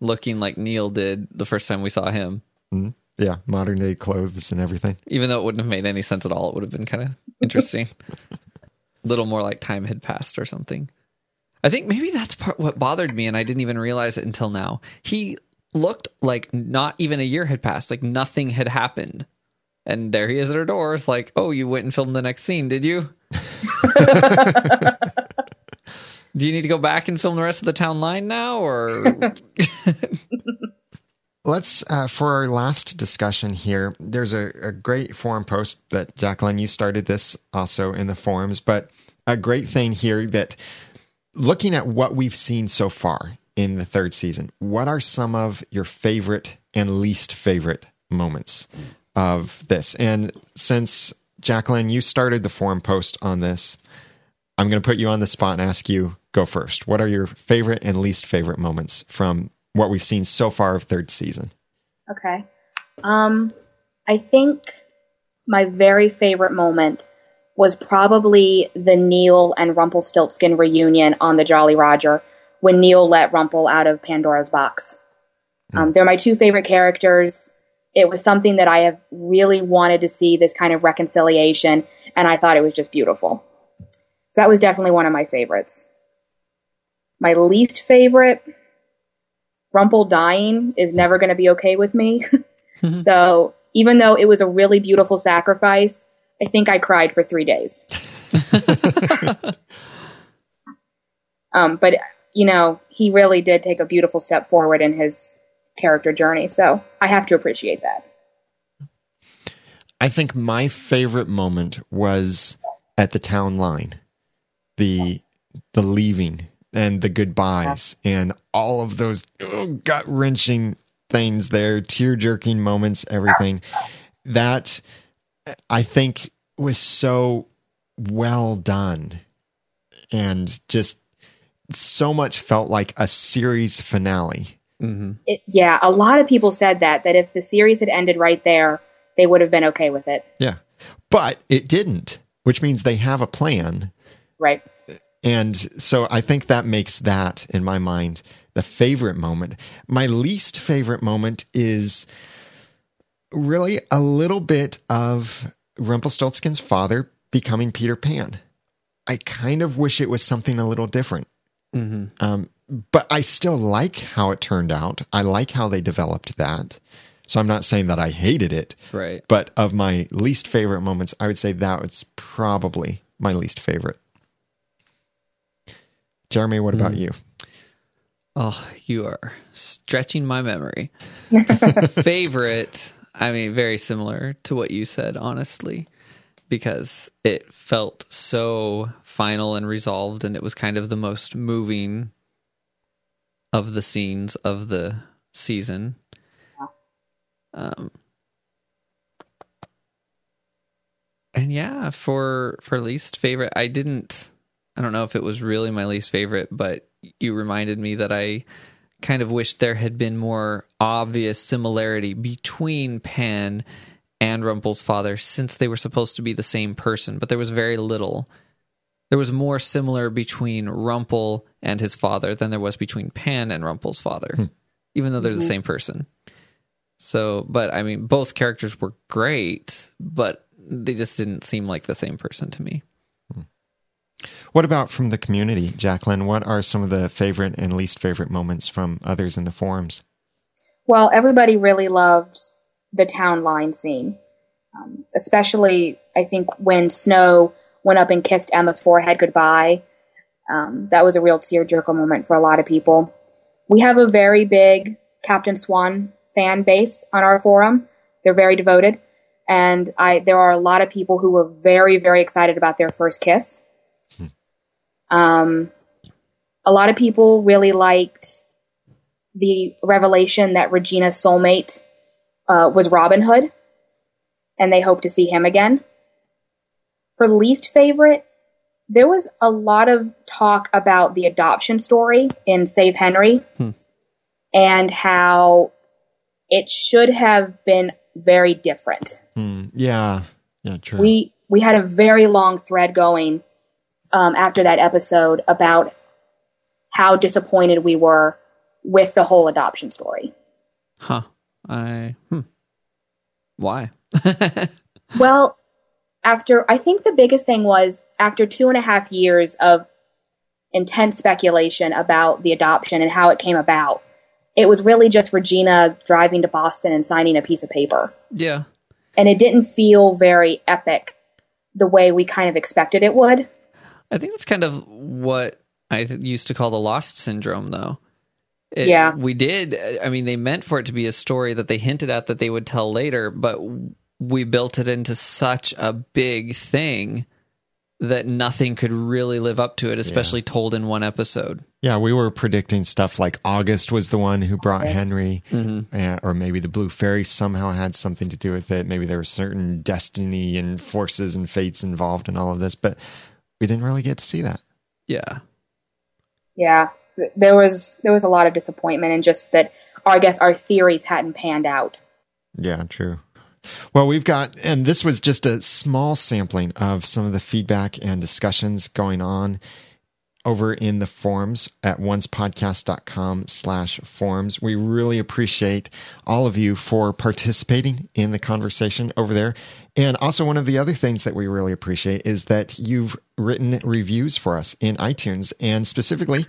looking like Neal did the first time we saw him. Mhm. Yeah. Modern day clothes and everything. Even though it wouldn't have made any sense at all, it would have been kind of interesting. A little more like time had passed or something. I think maybe that's part what bothered me, and I didn't even realize it until now. He looked like not even a year had passed, like nothing had happened. And there he is at her door. It's like, oh, you went and filmed the next scene, did you? Do you need to go back and film the rest of the town line now, or Let's, uh, for our last discussion here, there's a, a great forum post that Jacqueline, you started this also in the forums, but a great thing here that looking at what we've seen so far in the third season, what are some of your favorite and least favorite moments of this? And since Jacqueline, you started the forum post on this, I'm going to put you on the spot and ask you go first. What are your favorite and least favorite moments from what we've seen so far of third season? Okay. Um, I think my very favorite moment was probably the Neal and Rumpelstiltskin reunion on the Jolly Roger when Neal let Rumple out of Pandora's box. Um, they're my two favorite characters. It was something that I have really wanted to see this kind of reconciliation, and I thought it was just beautiful. So that was definitely one of my favorites. My least favorite, Rumple dying is never going to be okay with me. so even though it was a really beautiful sacrifice, I think I cried for three days. um, but you know, he really did take a beautiful step forward in his character journey. So I have to appreciate that. I think my favorite moment was at the town line, the the leaving and the goodbyes and all of those gut wrenching things there, tear jerking moments, everything that I think was so well done and just so much felt like a series finale. It, yeah, a lot of people said that that if the series had ended right there, they would have been okay with it. Yeah. But it didn't, which means they have a plan. Right. And so I think that makes that, in my mind, the favorite moment. My least favorite moment is really a little bit of Rumpelstiltskin's father becoming Peter Pan. I kind of wish it was something a little different. Um, but I still like how it turned out. I like how they developed that. So I'm not saying that I hated it, right? but of my least favorite moments, I would say that was probably my least favorite. Jeremy, what about hmm. you? Oh, you are stretching my memory. Favorite, I mean, very similar to what you said, honestly, because it felt so final and resolved, and it was kind of the most moving of the scenes of the season. Um, and yeah, for for least favorite, I didn't. I don't know if it was really my least favorite, but you reminded me that I kind of wished there had been more obvious similarity between Pan and Rumple's father since they were supposed to be the same person, but there was very little. There was more similar between Rumple and his father than there was between Pan and Rumple's father, hmm. even though they're the mm-hmm. same person. So, but I mean, both characters were great, but they just didn't seem like the same person to me. Hmm. What about from the community, Jacqueline? What are some of the favorite and least favorite moments from others in the forums? Well, everybody really loved the town line scene, um, especially I think when Snow went up and kissed Emma's forehead goodbye. Um, that was a real tearjerker moment for a lot of people. We have a very big Captain Swan fan base on our forum. They're very devoted. and I there are a lot of people who were very very excited about their first kiss. Um, a lot of people really liked the revelation that Regina's soulmate uh, was Robin Hood, and they hope to see him again. For least favorite, there was a lot of talk about the adoption story in Save Henry and how it should have been very different. Hmm. Yeah. Yeah. True. We we had a very long thread going um, after that episode about how disappointed we were with the whole adoption story. Huh. I. Hmm. Why? Well, after I think the biggest thing was after two and a half years of intense speculation about the adoption and how it came about, it was really just Regina driving to Boston and signing a piece of paper. yeah. And it didn't feel very epic the way we kind of expected it would. I think that's kind of what I th- used to call the lost syndrome, though. It- Yeah. We did. I mean, they meant for it to be a story that they hinted at that they would tell later, but we built it into such a big thing that nothing could really live up to it, especially told in one episode. yeah, we were predicting stuff like August was the one who brought August. Henry, uh, or maybe the Blue Fairy somehow had something to do with it. Maybe there were certain destiny and forces and fates involved in all of this, but we didn't really get to see that. Yeah. Yeah, there was there was a lot of disappointment and just that or I guess our theories hadn't panned out. Yeah, true. Well, we've got, and this was just a small sampling of some of the feedback and discussions going on over in the forums at oncepodcast.com slash forums. We really appreciate all of you for participating in the conversation over there. And also one of the other things that we really appreciate is that you've written reviews for us in iTunes. And specifically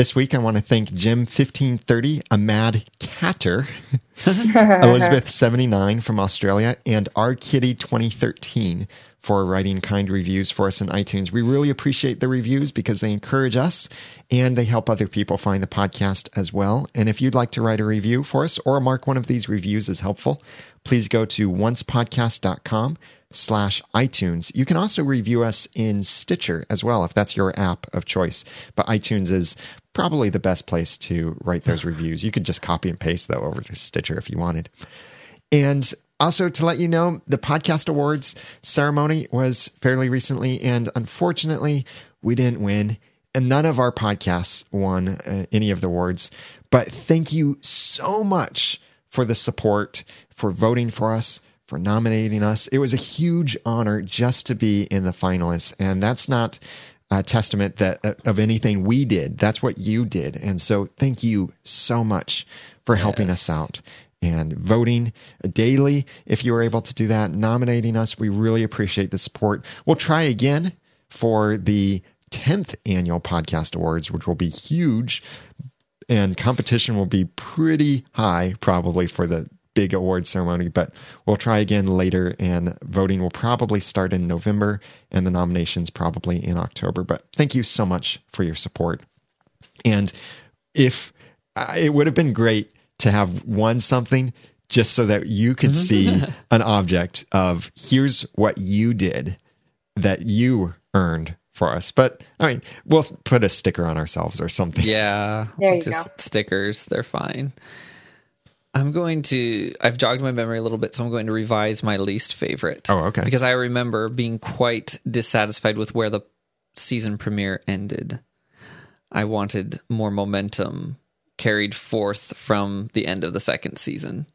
this week, I want to thank Jim1530, a mad catter, Elizabeth79 from Australia, and R Kitty 2013 for writing kind reviews for us in iTunes. We really appreciate the reviews because they encourage us and they help other people find the podcast as well. And if you'd like to write a review for us or mark one of these reviews as helpful, please go to oncepodcast.com slash iTunes. You can also review us in Stitcher as well, if that's your app of choice. But iTunes is probably the best place to write those reviews. You could just copy and paste though over to Stitcher if you wanted. And also to let you know, the podcast awards ceremony was fairly recently, and unfortunately, we didn't win, and none of our podcasts won uh, any of the awards. But thank you so much for the support, for voting for us, for nominating us. It was a huge honor just to be in the finalists, and that's not a testament that uh, of anything we did. That's what you did, and so thank you so much for helping us out and voting daily if you were able to do that, nominating us. We really appreciate the support. We'll try again for the 10th annual podcast awards, which will be huge and competition will be pretty high probably for the big award ceremony, but we'll try again later and voting will probably start in November and the nominations probably in October. But thank you so much for your support. And if uh, it would have been great to have won something just so that you could see an object of here's what you did that you earned for us. But I mean, we'll put a sticker on ourselves or something. Yeah. There you just go. stickers. They're fine. I'm going to, I've jogged my memory a little bit, so I'm going to revise my least favorite. Oh, okay. Because I remember being quite dissatisfied with where the season premiere ended. I wanted more momentum carried forth from the end of the second season.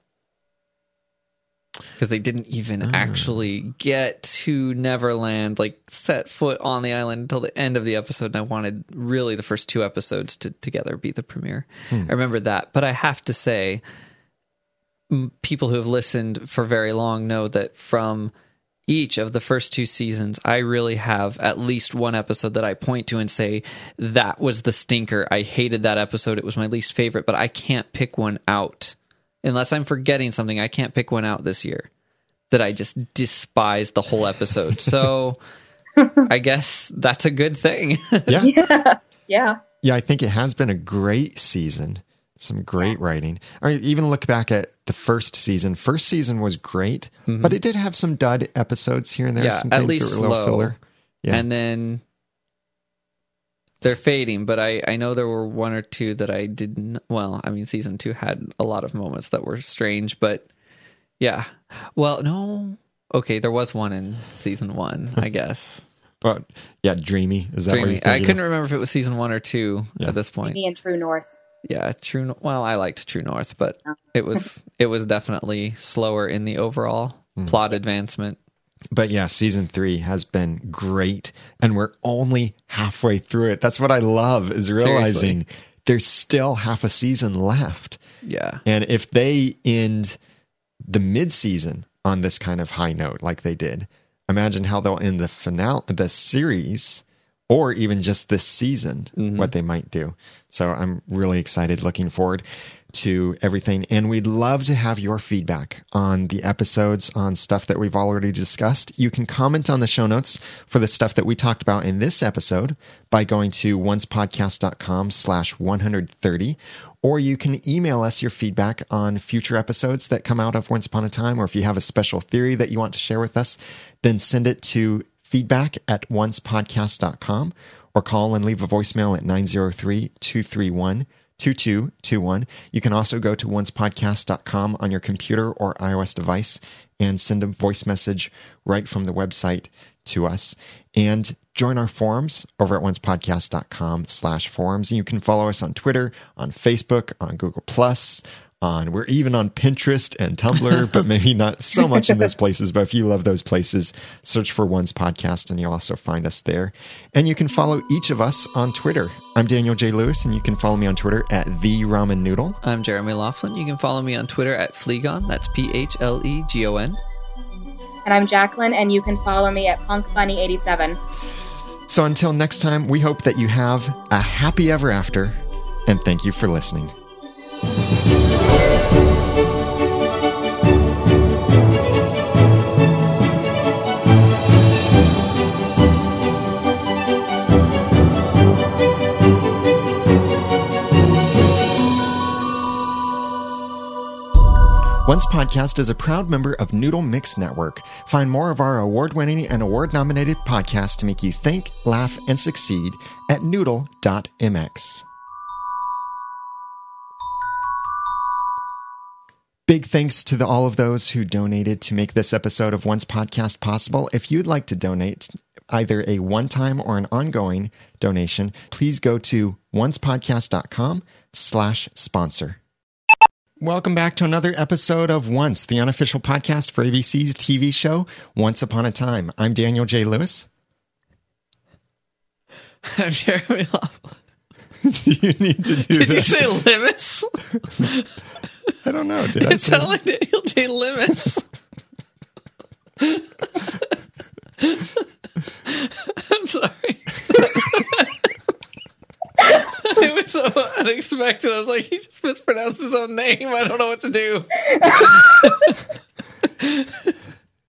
Because they didn't even ah. actually get to Neverland, like set foot on the island until the end of the episode. And I wanted really the first two episodes to together be the premiere. Hmm. I remember that. But I have to say, people who have listened for very long know that from each of the first two seasons, I really have at least one episode that I point to and say, that was the stinker. I hated that episode. It was my least favorite, but I can't pick one out. Unless I'm forgetting something, I can't pick one out this year that I just despise the whole episode. So I guess that's a good thing. Yeah. Yeah. Yeah, I think it has been a great season. Some great writing. I mean, even look back at the first season. First season was great, but it did have some dud episodes here and there. Mm-hmm. Yeah, some at things least that were a little slow. filler. Yeah. And then they're fading, but I, I know there were one or two that I didn't. Well, I mean, season two had a lot of moments that were strange, but yeah. Well, no. Okay, there was one in season one, I guess. But yeah, dreamy. Is that what Dreamy. you're I couldn't of? remember if it was season one or two Yeah. at this point. Me and True North. Yeah, True. Nor- Well, I liked True North, but it was it was definitely slower in the overall Hmm. plot advancement. But yeah, season three has been great, and we're only halfway through it. That's what I love is realizing there's still half a season left. Yeah, And if they end the mid season on this kind of high note, like they did, imagine how they'll end the finale, the series, or even just this season, mm-hmm. what they might do. So I'm really excited, looking forward to everything. And we'd love to have your feedback on the episodes, on stuff that we've already discussed. You can comment on the show notes for the stuff that we talked about in this episode by going to oncepodcast.com slash 130 or you can email us your feedback on future episodes that come out of Once Upon a Time, or if you have a special theory that you want to share with us, then send it to feedback at oncepodcast.com or call and leave a voicemail at 903 231 2221. You can also go to oncepodcast.com on your computer or iOS device and send a voice message right from the website to us. And join our forums over at oncepodcast.com slash forums. And you can follow us on Twitter, on Facebook, on Google Plus, on we're even on Pinterest and Tumblr, but maybe not so much in those places. But if you love those places, search for Once Podcast and you'll also find us there. And you can follow each of us on Twitter. I'm Daniel J. Lewis, and you can follow me on Twitter at the Ramen Noodle. I'm Jeremy Laughlin. You can follow me on Twitter at Phlegon. That's P H L E G O N. And I'm Jacqueline, and you can follow me at Punk Bunny 87 So until next time, we hope that you have a happy ever after, and thank you for listening. Once Podcast is a proud member of Noodle Mix Network. Find more of our award winning and award nominated podcasts to make you think, laugh, and succeed at noodle.mx. Big thanks to the, all of those who donated to make this episode of Once Podcast possible. If you'd like to donate either a one time or an ongoing donation, please go to oncepodcast.com slash sponsor. Welcome back to another episode of Once, the unofficial podcast for ABC's TV show Once Upon a Time. I'm Daniel J. Lewis. I'm Jeremy Laughlin. Do you need to do Did you say Limus? I don't know. Did I It say sounded like Daniel J. Limus. I'm sorry. it was so unexpected. I was like, he just mispronounced his own name. I don't know what to do.